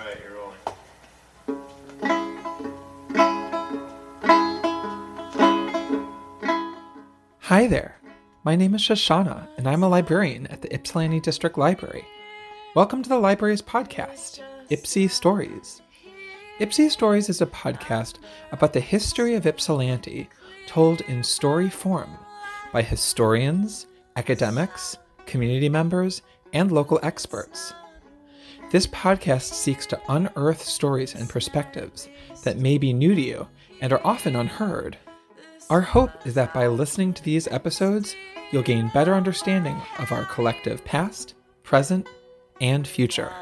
Alright, you're rolling. Hi there. My name is Shoshanna, and I'm a librarian at the Ypsilanti District Library. Welcome to the library's podcast, Ypsi Stories. Ypsi Stories is a podcast about the history of Ypsilanti told in story form by historians, academics, community members, and local experts. This podcast seeks to unearth stories and perspectives that may be new to you and are often unheard. Our hope is that by listening to these episodes, you'll gain better understanding of our collective past, present, and future.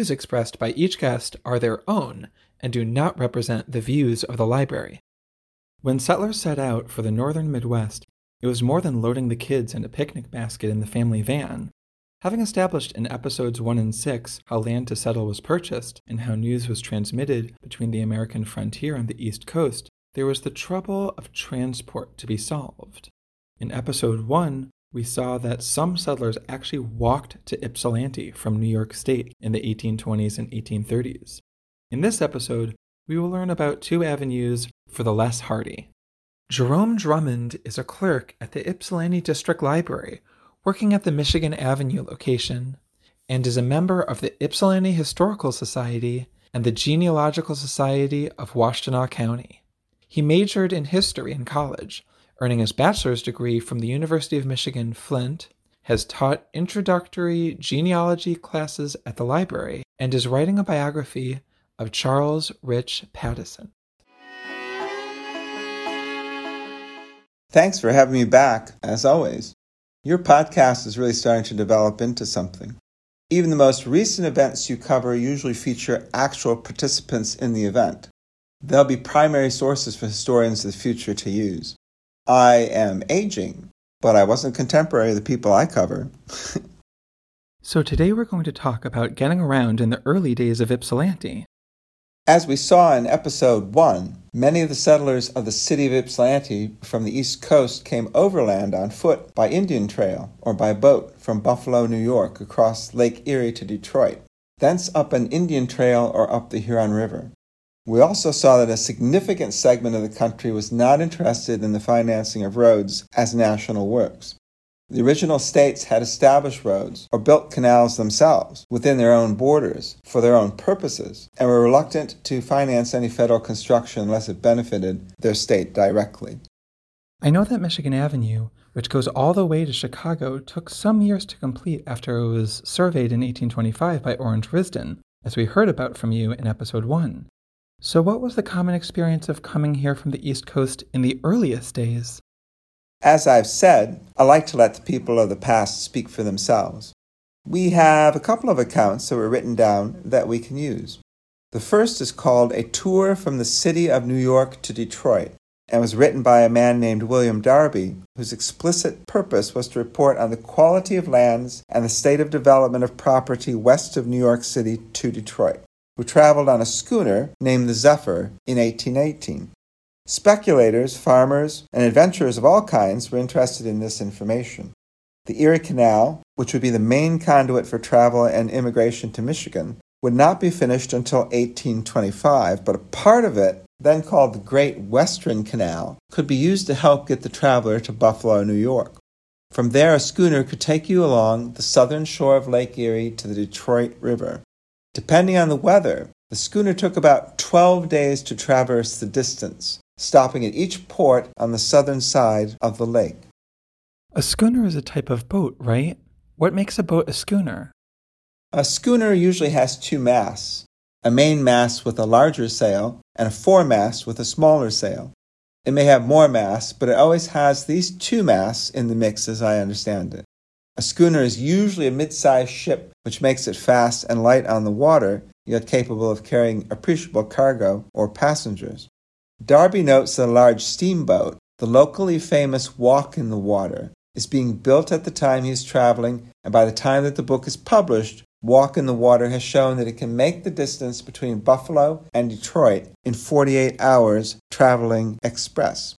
Views expressed by each guest are their own and do not represent the views of the library. When settlers set out for the northern Midwest, it was more than loading the kids in a picnic basket in the family van. Having established in episodes 1 and 6 how land to settle was purchased and how news was transmitted between the American frontier and the East Coast, there was the trouble of transport to be solved. In episode 1, we saw that some settlers actually walked to Ypsilanti from New York State in the 1820s and 1830s. In this episode, we will learn about two avenues for the less hardy. Jerome Drummond is a clerk at the Ypsilanti District Library, working at the Michigan Avenue location, and is a member of the Ypsilanti Historical Society and the Genealogical Society of Washtenaw County. He majored in history in college, earning his bachelor's degree from the University of Michigan Flint, has taught introductory genealogy classes at the library, and is writing a biography of Charles Rich Pattison. Thanks for having me back, as always. Your podcast is really starting to develop into something. Even the most recent events you cover usually feature actual participants in the event. They'll be primary sources for historians of the future to use. I am aging, but I wasn't contemporary of the people I cover. So today we're going to talk about getting around in the early days of Ypsilanti. As we saw in episode 1, many of the settlers of the city of Ypsilanti from the East Coast came overland on foot by Indian Trail or by boat from Buffalo, New York, across Lake Erie to Detroit, thence up an Indian Trail or up the Huron River. We also saw that a significant segment of the country was not interested in the financing of roads as national works. The original states had established roads or built canals themselves within their own borders for their own purposes and were reluctant to finance any federal construction unless it benefited their state directly. I know that Michigan Avenue, which goes all the way to Chicago, took some years to complete after it was surveyed in 1825 by Orange Risdon, as we heard about from you in episode 1. So, what was the common experience of coming here from the East Coast in the earliest days? As I've said, I like to let the people of the past speak for themselves. We have a couple of accounts that were written down that we can use. The first is called A Tour from the City of New York to Detroit and was written by a man named William Darby, whose explicit purpose was to report on the quality of lands and the state of development of property west of New York City to Detroit, who traveled on a schooner named the Zephyr in 1818. Speculators, farmers, and adventurers of all kinds were interested in this information. The Erie Canal, which would be the main conduit for travel and immigration to Michigan, would not be finished until 1825, but a part of it, then called the Great Western Canal, could be used to help get the traveler to Buffalo, New York. From there, a schooner could take you along the southern shore of Lake Erie to the Detroit River. Depending on the weather, the schooner took about 12 days to traverse the distance, stopping at each port on the southern side of the lake. A schooner is a type of boat, right? What makes a boat a schooner? A schooner usually has two masts a main mast with a larger sail and a foremast with a smaller sail. It may have more masts, but it always has these two masts in the mix as I understand it. A schooner is usually a mid sized ship which makes it fast and light on the water, yet capable of carrying appreciable cargo or passengers. Darby notes that a large steamboat, the locally famous Walk in the Water, is being built at the time he is traveling, and by the time that the book is published, Walk in the Water has shown that it can make the distance between Buffalo and Detroit in 48 hours traveling express.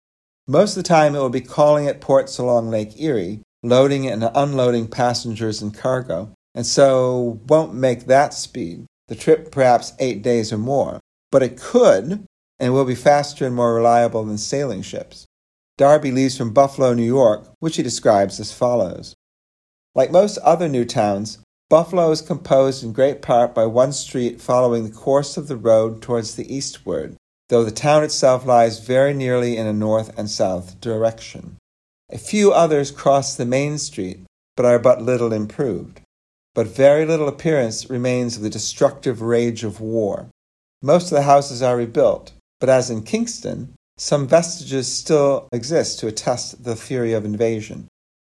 Most of the time, it will be calling at ports along Lake Erie, loading and unloading passengers and cargo, and so won't make that speed. The trip perhaps eight days or more, but it could and will be faster and more reliable than sailing ships. Darby leaves from Buffalo, New York, which he describes as follows. Like most other new towns, Buffalo is composed in great part by one street following the course of the road towards the eastward, though the town itself lies very nearly in a north and south direction. A few others cross the main street, but are but little improved. But very little appearance remains of the destructive rage of war. Most of the houses are rebuilt, but as in Kingston, some vestiges still exist to attest the fury of invasion.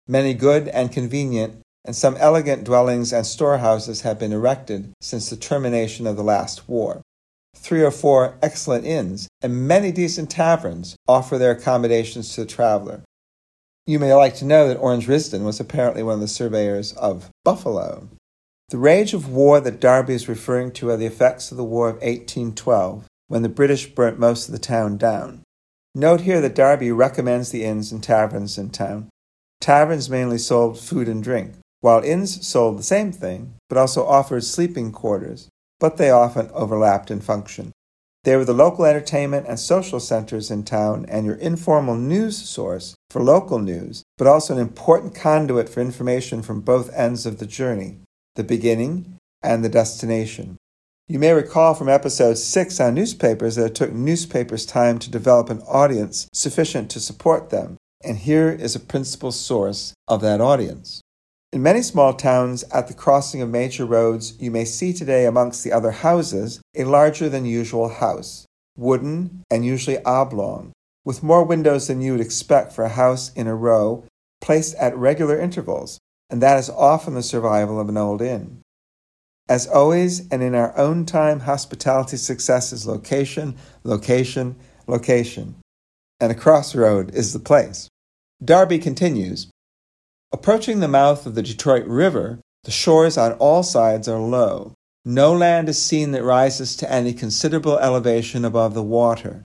Many good and convenient and some elegant dwellings and storehouses have been erected since the termination of the last war. Three or four excellent inns and many decent taverns offer their accommodations to the traveler. You may like to know that Orange Risdon was apparently one of the surveyors of Buffalo. The rage of war that Darby is referring to are the effects of the War of 1812, when the British burnt most of the town down. Note here that Darby recommends the inns and taverns in town. Taverns mainly sold food and drink, while inns sold the same thing, but also offered sleeping quarters, but they often overlapped in function. They were the local entertainment and social centers in town and your informal news source for local news, but also an important conduit for information from both ends of the journey, the beginning and the destination. You may recall from episode 6 on newspapers that it took newspapers time to develop an audience sufficient to support them, and here is a principal source of that audience. In many small towns, at the crossing of major roads, you may see today amongst the other houses a larger than usual house, wooden and usually oblong, with more windows than you would expect for a house in a row, placed at regular intervals, and that is often the survival of an old inn. As always, and in our own time, hospitality success is location, location, location, and a crossroad is the place. Darby continues. Approaching the mouth of the Detroit River, the shores on all sides are low. No land is seen that rises to any considerable elevation above the water.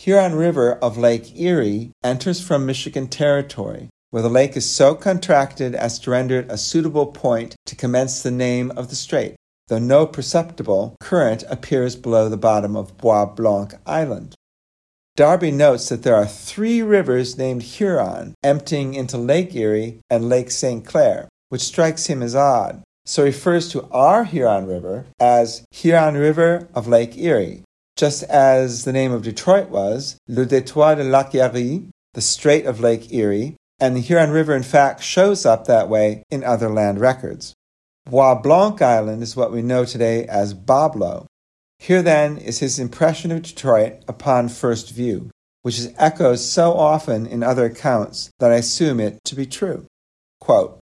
Huron River of Lake Erie enters from Michigan Territory, where the lake is so contracted as to render it a suitable point to commence the name of the strait, though no perceptible current appears below the bottom of Bois Blanc Island. Darby notes that there are three rivers named Huron emptying into Lake Erie and Lake St. Clair, which strikes him as odd, so refers to our Huron River as Huron River of Lake Erie, just as the name of Detroit was Le Détroit de Lac Erie, the Strait of Lake Erie, and the Huron River in fact shows up that way in other land records. Bois Blanc Island is what we know today as Boblo. Here then is his impression of Detroit upon first view, which is echoed so often in other accounts that I assume it to be true. Quote,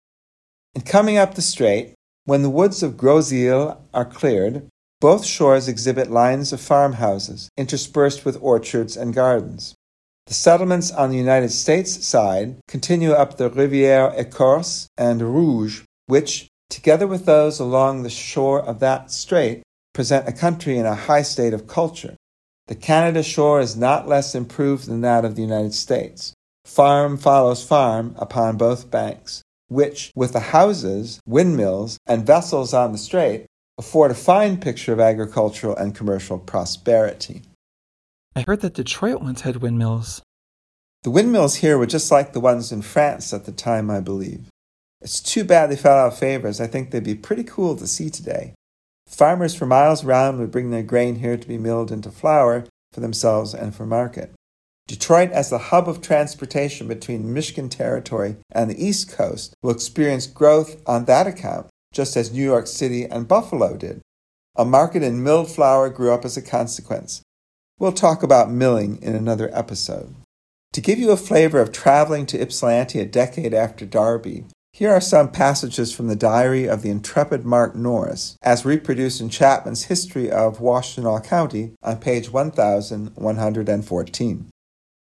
in coming up the strait, when the woods of Gros Isle are cleared, both shores exhibit lines of farmhouses interspersed with orchards and gardens. The settlements on the United States side continue up the Rivière Ecorce and Rouge, which, together with those along the shore of that strait, present a country in a high state of culture. The Canada shore is not less improved than that of the United States. Farm follows farm upon both banks, which, with the houses, windmills, and vessels on the strait, afford a fine picture of agricultural and commercial prosperity. I heard that Detroit once had windmills. The windmills here were just like the ones in France at the time, I believe. It's too bad they fell out of favor, as I think they'd be pretty cool to see today. Farmers for miles round would bring their grain here to be milled into flour for themselves and for market. Detroit, as the hub of transportation between Michigan Territory and the East Coast, will experience growth on that account, just as New York City and Buffalo did. A market in milled flour grew up as a consequence. We'll talk about milling in another episode. To give you a flavor of traveling to Ypsilanti a decade after Darby, here are some passages from the diary of the intrepid Mark Norris, as reproduced in Chapman's History of Washtenaw County on page 1114.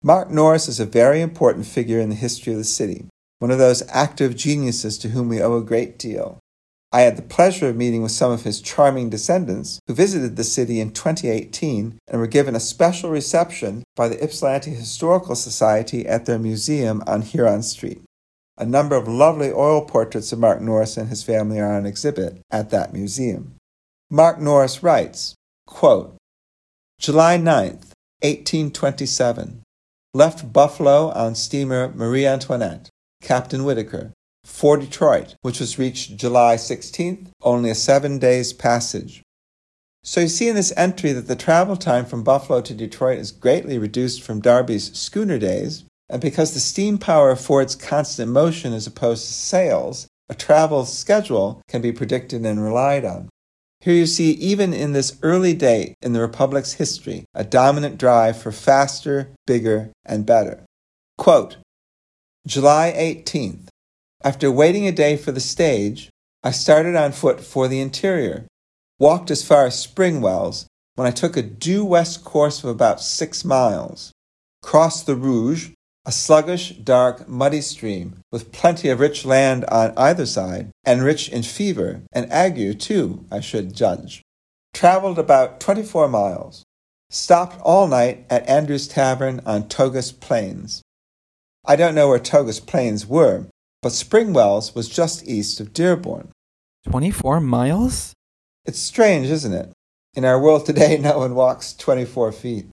Mark Norris is a very important figure in the history of the city, one of those active geniuses to whom we owe a great deal. I had the pleasure of meeting with some of his charming descendants who visited the city in 2018 and were given a special reception by the Ypsilanti Historical Society at their museum on Huron Street. A number of lovely oil portraits of Mark Norris and his family are on exhibit at that museum. Mark Norris writes, quote, July 9th, 1827. Left Buffalo on steamer Marie Antoinette, Captain Whitaker, for Detroit, which was reached July 16th, only a seven days passage. So you see in this entry that the travel time from Buffalo to Detroit is greatly reduced from Darby's schooner days, and because the steam power affords constant motion as opposed to sails, a travel schedule can be predicted and relied on. Here you see, even in this early date in the Republic's history, a dominant drive for faster, bigger, and better. Quote, July 18th. After waiting a day for the stage, I started on foot for the interior, walked as far as Springwells, when I took a due west course of about six miles, crossed the Rouge, a sluggish, dark, muddy stream with plenty of rich land on either side, and rich in fever and ague too, I should judge. Traveled about 24 miles. Stopped all night at Andrew's Tavern on Togus Plains. I don't know where Togus Plains were, but Springwells was just east of Dearborn. 24 miles? It's strange, isn't it? In our world today, no one walks 24 feet.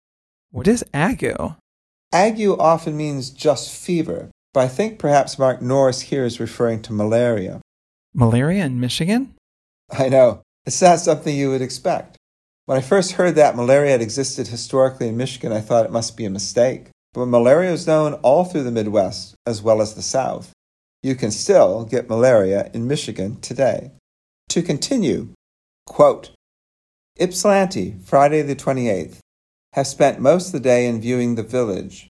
What is ague? Ague often means just fever, but I think perhaps Mark Norris here is referring to malaria. Malaria in Michigan? I know, it's not something you would expect. When I first heard that malaria had existed historically in Michigan, I thought it must be a mistake. But malaria is known all through the Midwest, as well as the South. You can still get malaria in Michigan today. To continue, quote, Ypsilanti, Friday the 28th. Have spent most of the day in viewing the village.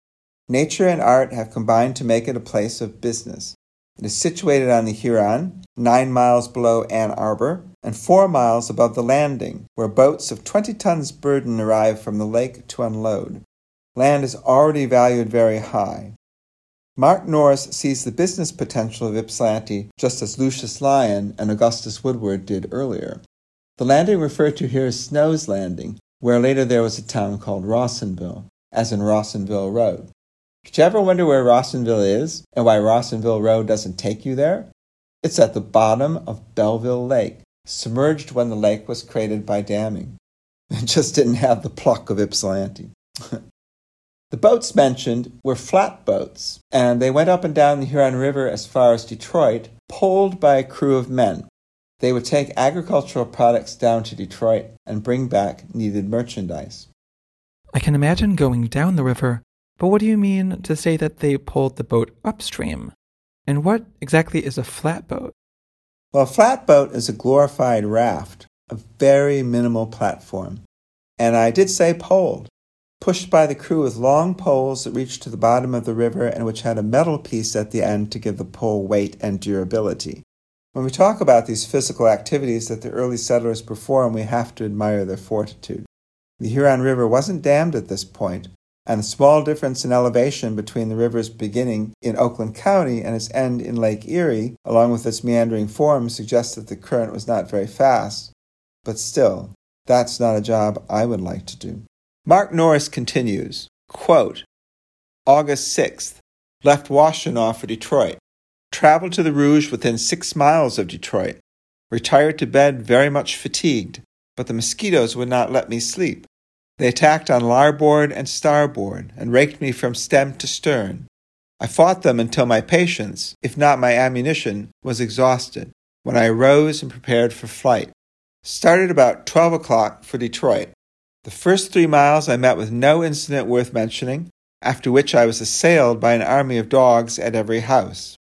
Nature and art have combined to make it a place of business. It is situated on the Huron, nine miles below Ann Arbor, and four miles above the landing, where boats of 20 tons burden arrive from the lake to unload. Land is already valued very high. Mark Norris sees the business potential of Ypsilanti just as Lucius Lyon and Augustus Woodward did earlier. The landing referred to here is Snow's Landing, where later there was a town called Rawsonville, as in Rawsonville Road. Did you ever wonder where Rawsonville is and why Rawsonville Road doesn't take you there? It's at the bottom of Belleville Lake, submerged when the lake was created by damming. It just didn't have the pluck of Ypsilanti. the boats mentioned were flatboats, and they went up and down the Huron River as far as Detroit, poled by a crew of men. They would take agricultural products down to Detroit and bring back needed merchandise. I can imagine going down the river, but what do you mean to say that they pulled the boat upstream? And what exactly is a flatboat? Well, a flatboat is a glorified raft, a very minimal platform. And I did say poled, pushed by the crew with long poles that reached to the bottom of the river and which had a metal piece at the end to give the pole weight and durability. When we talk about these physical activities that the early settlers performed, we have to admire their fortitude. The Huron River wasn't dammed at this point, and the small difference in elevation between the river's beginning in Oakland County and its end in Lake Erie, along with its meandering form, suggests that the current was not very fast. But still, that's not a job I would like to do. Mark Norris continues, quote, August 6th, left Washtenaw for Detroit. Traveled to the Rouge within six miles of Detroit. Retired to bed very much fatigued, but the mosquitoes would not let me sleep. They attacked on larboard and starboard and raked me from stem to stern. I fought them until my patience, if not my ammunition, was exhausted, when I arose and prepared for flight. Started about 12 o'clock for Detroit. The first three miles I met with no incident worth mentioning, after which I was assailed by an army of dogs at every house.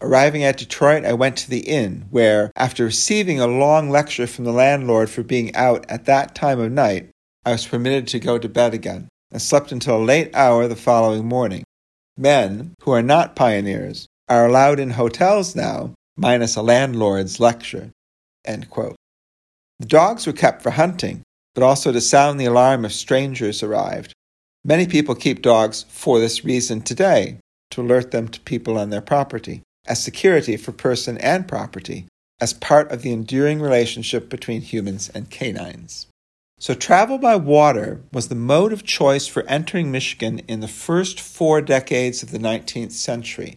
Arriving at Detroit, I went to the inn, where, after receiving a long lecture from the landlord for being out at that time of night, I was permitted to go to bed again, and slept until a late hour the following morning. Men, who are not pioneers, are allowed in hotels now, minus a landlord's lecture. The dogs were kept for hunting, but also to sound the alarm if strangers arrived. Many people keep dogs for this reason today, to alert them to people on their property, as security for person and property, as part of the enduring relationship between humans and canines. So, travel by water was the mode of choice for entering Michigan in the first four decades of the 19th century.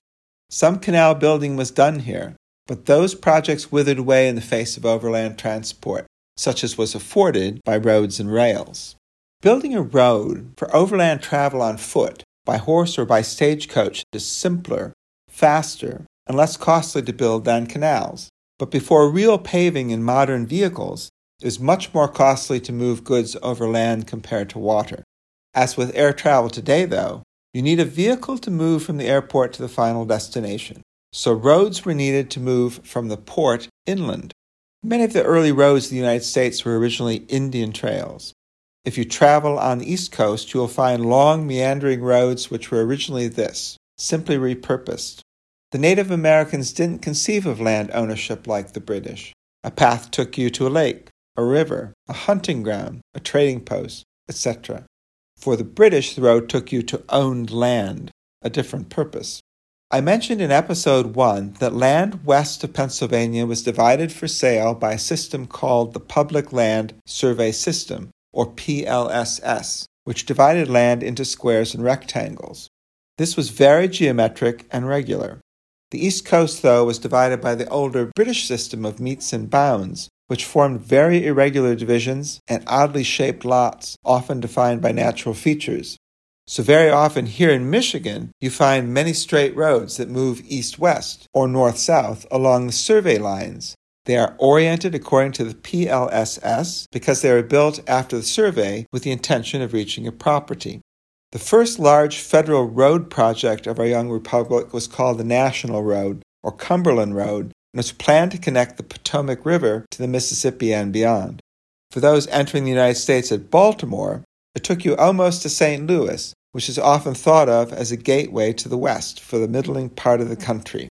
Some canal building was done here, but those projects withered away in the face of overland transport, such as was afforded by roads and rails. Building a road for overland travel on foot, by horse, or by stagecoach is simpler, faster, and less costly to build than canals. But before real paving in modern vehicles, it is much more costly to move goods over land compared to water. As with air travel today, though, you need a vehicle to move from the airport to the final destination. So roads were needed to move from the port inland. Many of the early roads in the United States were originally Indian trails. If you travel on the East Coast, you will find long, meandering roads which were originally this, simply repurposed. The Native Americans didn't conceive of land ownership like the British. A path took you to a lake, a river, a hunting ground, a trading post, etc. For the British, the road took you to owned land, a different purpose. I mentioned in episode 1 that land west of Pennsylvania was divided for sale by a system called the Public Land Survey System, or PLSS, which divided land into squares and rectangles. This was very geometric and regular. The East Coast, though, was divided by the older British system of metes and bounds, which formed very irregular divisions and oddly shaped lots, often defined by natural features. So, very often here in Michigan, you find many straight roads that move east west or north south along the survey lines. They are oriented according to the PLSS because they were built after the survey with the intention of reaching a property. The first large federal road project of our young republic was called the National Road, or Cumberland Road, and was planned to connect the Potomac River to the Mississippi and beyond. For those entering the United States at Baltimore, it took you almost to St. Louis, which is often thought of as a gateway to the West for the middling part of the country.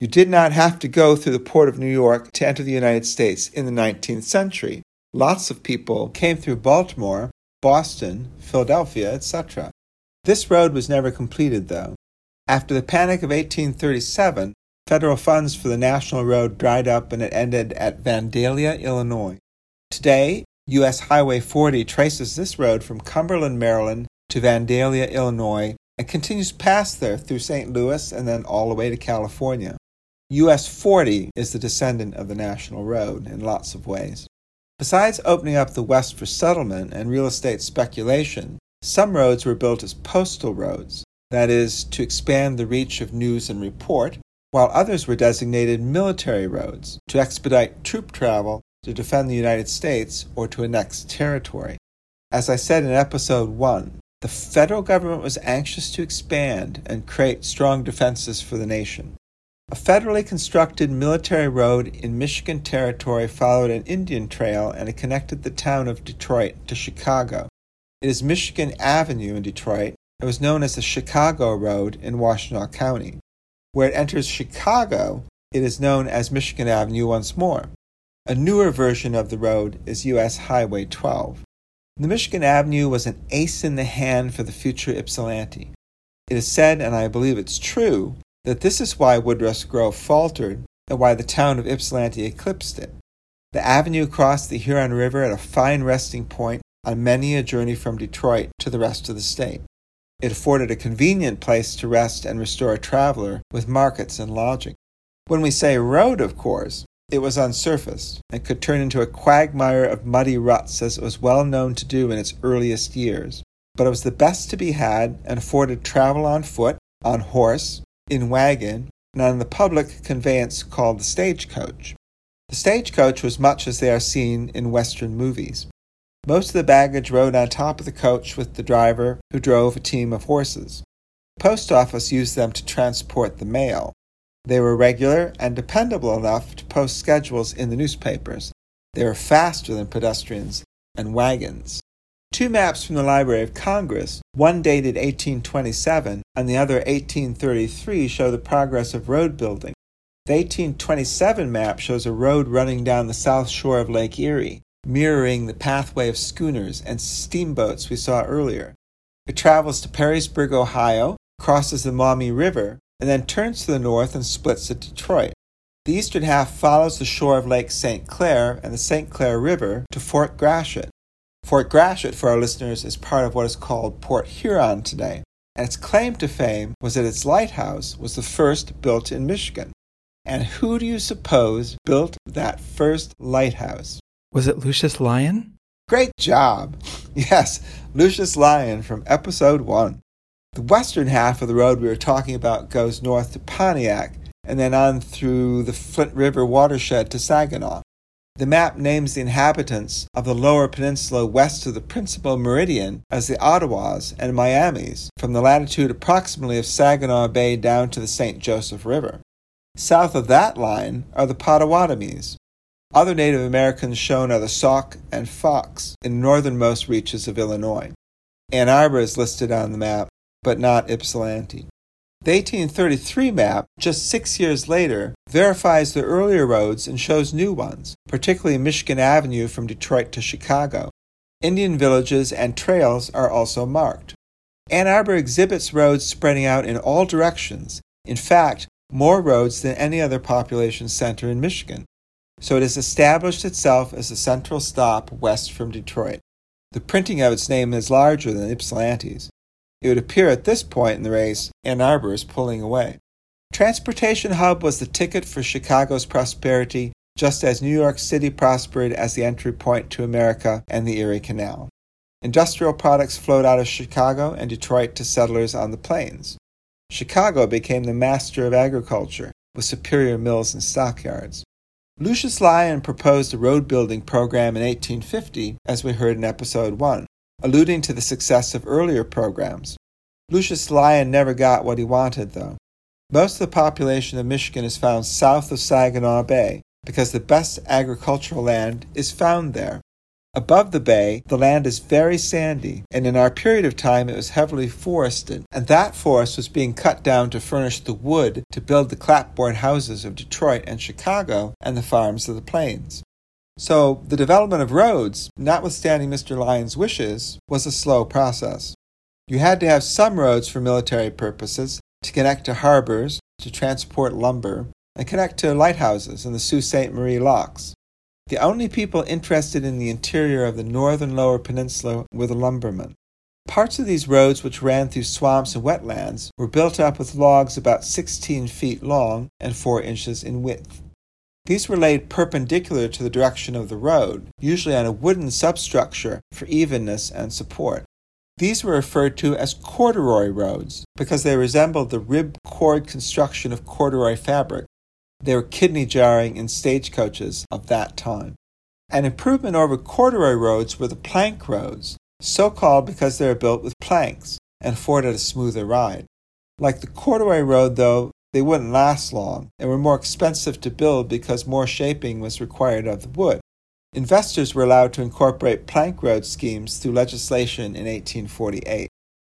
You did not have to go through the port of New York to enter the United States in the 19th century. Lots of people came through Baltimore, Boston, Philadelphia, etc. This road was never completed, though. After the Panic of 1837, federal funds for the National Road dried up and it ended at Vandalia, Illinois. Today, U.S. Highway 40 traces this road from Cumberland, Maryland to Vandalia, Illinois, and continues past there through St. Louis and then all the way to California. US 40 is the descendant of the National Road in lots of ways. Besides opening up the West for settlement and real estate speculation, some roads were built as postal roads, that is, to expand the reach of news and report, while others were designated military roads, to expedite troop travel to defend the United States or to annex territory. As I said in episode 1, the federal government was anxious to expand and create strong defenses for the nation. A federally constructed military road in Michigan Territory followed an Indian trail and it connected the town of Detroit to Chicago. It is Michigan Avenue in Detroit. It was known as the Chicago Road in Washtenaw County. Where it enters Chicago, it is known as Michigan Avenue once more. A newer version of the road is U.S. Highway 12. The Michigan Avenue was an ace in the hand for the future Ypsilanti. It is said, and I believe it's true, that this is why Woodruff's Grove faltered and why the town of Ypsilanti eclipsed it. The avenue crossed the Huron River at a fine resting point on many a journey from Detroit to the rest of the state. It afforded a convenient place to rest and restore a traveler with markets and lodging. When we say road, of course, it was unsurfaced and could turn into a quagmire of muddy ruts as it was well known to do in its earliest years. But it was the best to be had and afforded travel on foot, on horse, in wagon, and on the public conveyance called the stagecoach. The stagecoach was much as they are seen in Western movies. Most of the baggage rode on top of the coach with the driver, who drove a team of horses. The post office used them to transport the mail. They were regular and dependable enough to post schedules in the newspapers. They were faster than pedestrians and wagons. Two maps from the Library of Congress, one dated 1827 and the other 1833, show the progress of road building. The 1827 map shows a road running down the south shore of Lake Erie, mirroring the pathway of schooners and steamboats we saw earlier. It travels to Perrysburg, Ohio, crosses the Maumee River, and then turns to the north and splits at Detroit. The eastern half follows the shore of Lake St. Clair and the St. Clair River to Fort Gratiot. Fort Gratiot, for our listeners, is part of what is called Port Huron today, and its claim to fame was that its lighthouse was the first built in Michigan. And who do you suppose built that first lighthouse? Was it Lucius Lyon? Great job! Yes, Lucius Lyon from episode 1. The western half of the road we were talking about goes north to Pontiac and then on through the Flint River watershed to Saginaw. The map names the inhabitants of the lower peninsula west of the principal meridian as the Ottawas and Miamis, from the latitude approximately of Saginaw Bay down to the St. Joseph River. South of that line are the Potawatomis. Other Native Americans shown are the Sauk and Fox in northernmost reaches of Illinois. Ann Arbor is listed on the map, but not Ypsilanti. The 1833 map, just six years later, verifies the earlier roads and shows new ones, particularly Michigan Avenue from Detroit to Chicago. Indian villages and trails are also marked. Ann Arbor exhibits roads spreading out in all directions, in fact, more roads than any other population center in Michigan. So it has established itself as a central stop west from Detroit. The printing of its name is larger than Ypsilanti's. It would appear at this point in the race, Ann Arbor is pulling away. Transportation Hub was the ticket for Chicago's prosperity, just as New York City prospered as the entry point to America and the Erie Canal. Industrial products flowed out of Chicago and Detroit to settlers on the plains. Chicago became the master of agriculture, with superior mills and stockyards. Lucius Lyon proposed a road building program in 1850, as we heard in episode 1, alluding to the success of earlier programs. Lucius Lyon never got what he wanted, though. Most of the population of Michigan is found south of Saginaw Bay because the best agricultural land is found there. Above the bay, the land is very sandy, and in our period of time it was heavily forested, and that forest was being cut down to furnish the wood to build the clapboard houses of Detroit and Chicago and the farms of the plains. So the development of roads, notwithstanding Mr. Lyon's wishes, was a slow process. You had to have some roads for military purposes to connect to harbors, to transport lumber, and connect to lighthouses and the Sault Ste. Marie locks. The only people interested in the interior of the northern lower peninsula were the lumbermen. Parts of these roads, which ran through swamps and wetlands, were built up with logs about 16 feet long and 4 inches in width. These were laid perpendicular to the direction of the road, usually on a wooden substructure for evenness and support. These were referred to as corduroy roads because they resembled the rib cord construction of corduroy fabric. They were kidney jarring in stagecoaches of that time. An improvement over corduroy roads were the plank roads, so called because they were built with planks and afforded a smoother ride. Like the corduroy road, though, they wouldn't last long and were more expensive to build because more shaping was required of the wood. Investors were allowed to incorporate plank road schemes through legislation in 1848.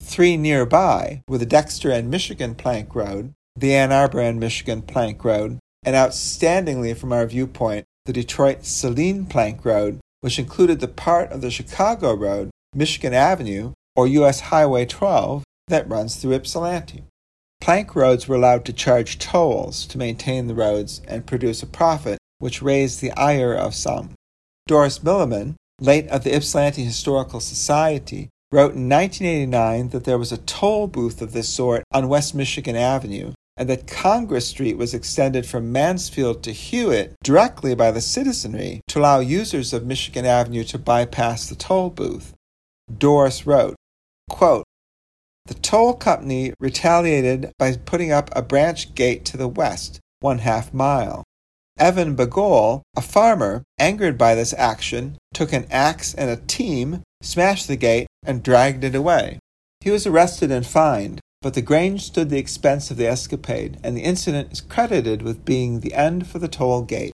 Three nearby were the Dexter and Michigan Plank Road, the Ann Arbor and Michigan Plank Road, and outstandingly from our viewpoint, the Detroit Saline Plank Road, which included the part of the Chicago Road, Michigan Avenue, or U.S. Highway 12, that runs through Ypsilanti. Plank roads were allowed to charge tolls to maintain the roads and produce a profit, which raised the ire of some. Doris Milliman, late of the Ypsilanti Historical Society, wrote in 1989 that there was a toll booth of this sort on West Michigan Avenue and that Congress Street was extended from Mansfield to Hewitt directly by the citizenry to allow users of Michigan Avenue to bypass the toll booth. Doris wrote, The toll company retaliated by putting up a branch gate to the west, one half mile. Evan Bagol, a farmer, angered by this action, took an axe and a team, smashed the gate, and dragged it away. He was arrested and fined, but the Grange stood the expense of the escapade, and the incident is credited with being the end for the toll gate.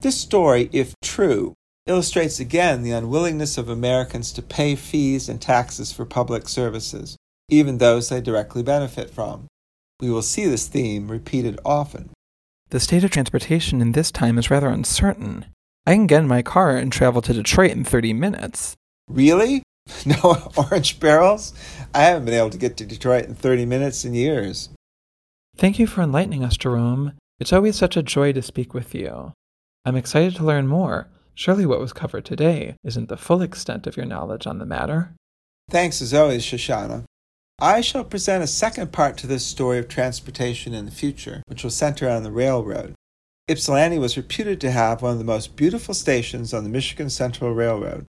This story, if true, illustrates again the unwillingness of Americans to pay fees and taxes for public services, even those they directly benefit from. We will see this theme repeated often. The state of transportation in this time is rather uncertain. I can get in my car and travel to Detroit in 30 minutes. Really? No orange barrels? I haven't been able to get to Detroit in 30 minutes in years. Thank you for enlightening us, Jerome. It's always such a joy to speak with you. I'm excited to learn more. Surely what was covered today isn't the full extent of your knowledge on the matter. Thanks as always, Shoshanna. I shall present a second part to this story of transportation in the future, which will center on the railroad. Ypsilanti was reputed to have one of the most beautiful stations on the Michigan Central Railroad.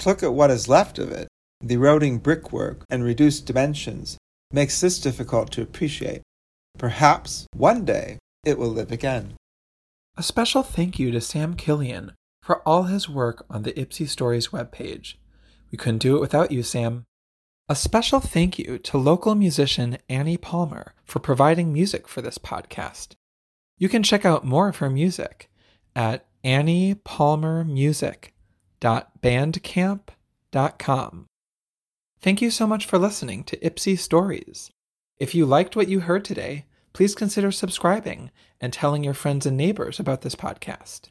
To look at what is left of it, the eroding brickwork and reduced dimensions, makes this difficult to appreciate. Perhaps one day it will live again. A special thank you to Sam Killian for all his work on the Ypsi Stories webpage. We couldn't do it without you, Sam. A special thank you to local musician Annie Palmer for providing music for this podcast. You can check out more of her music at anniepalmermusic.bandcamp.com. Thank you so much for listening to Ypsi Stories. If you liked what you heard today, please consider subscribing and telling your friends and neighbors about this podcast.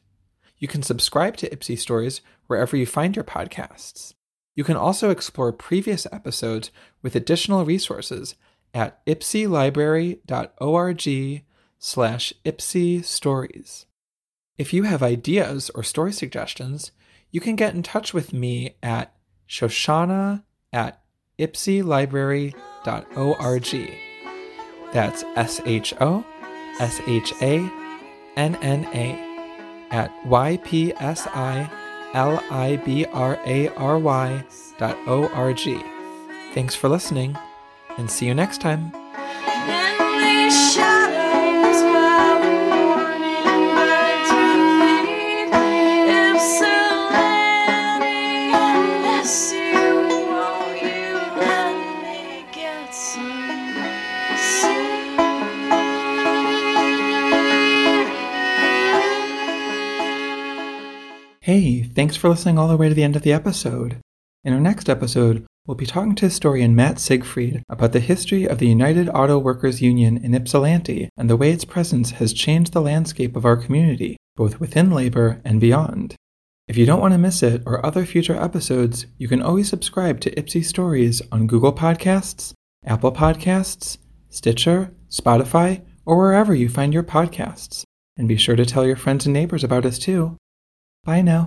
You can subscribe to Ypsi Stories wherever you find your podcasts. You can also explore previous episodes with additional resources at ypsilibrary.org slash ypsi stories. If you have ideas or story suggestions, you can get in touch with me at shoshanna at ypsilibrary.org. That's S H O S H A N N A at Y P S I L I B R A R Y dot O R G. Thanks for listening, and see you next time. Hey, thanks for listening all the way to the end of the episode. In our next episode, we'll be talking to historian Matt Siegfried about the history of the United Auto Workers Union in Ypsilanti and the way its presence has changed the landscape of our community, both within labor and beyond. If you don't want to miss it or other future episodes, you can always subscribe to Ypsi Stories on Google Podcasts, Apple Podcasts, Stitcher, Spotify, or wherever you find your podcasts. And be sure to tell your friends and neighbors about us too. Bye now.